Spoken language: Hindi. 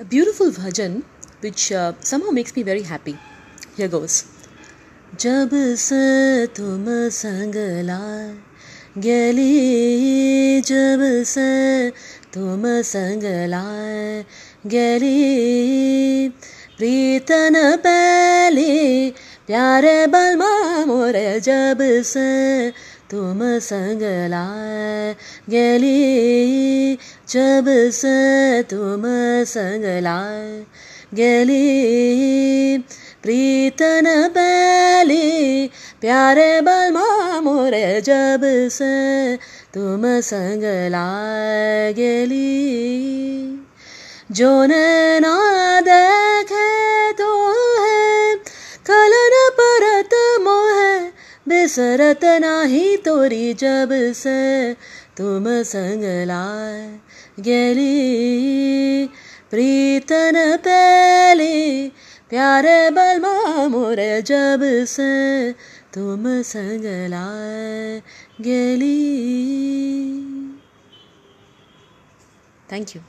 A beautiful bhajan which uh, somehow makes me very happy. Here goes. जब से तुम संग लाए गली जब से तुम संग लाए गली प्रीतन पहली प्यारे बलमा मोरे जब से तुम संग लाए गली जब से तुम संग लाए गली, प्रीतन बैली प्यारे बलमा मोरे जब से तुम संग लाए गली, जो ना देखे बिसरत नाही तोरी जब से तुम संग लाए गेली प्रीतन पहली प्यारे बलमा मोरे जब से तुम संग लाए गेली थैंक यू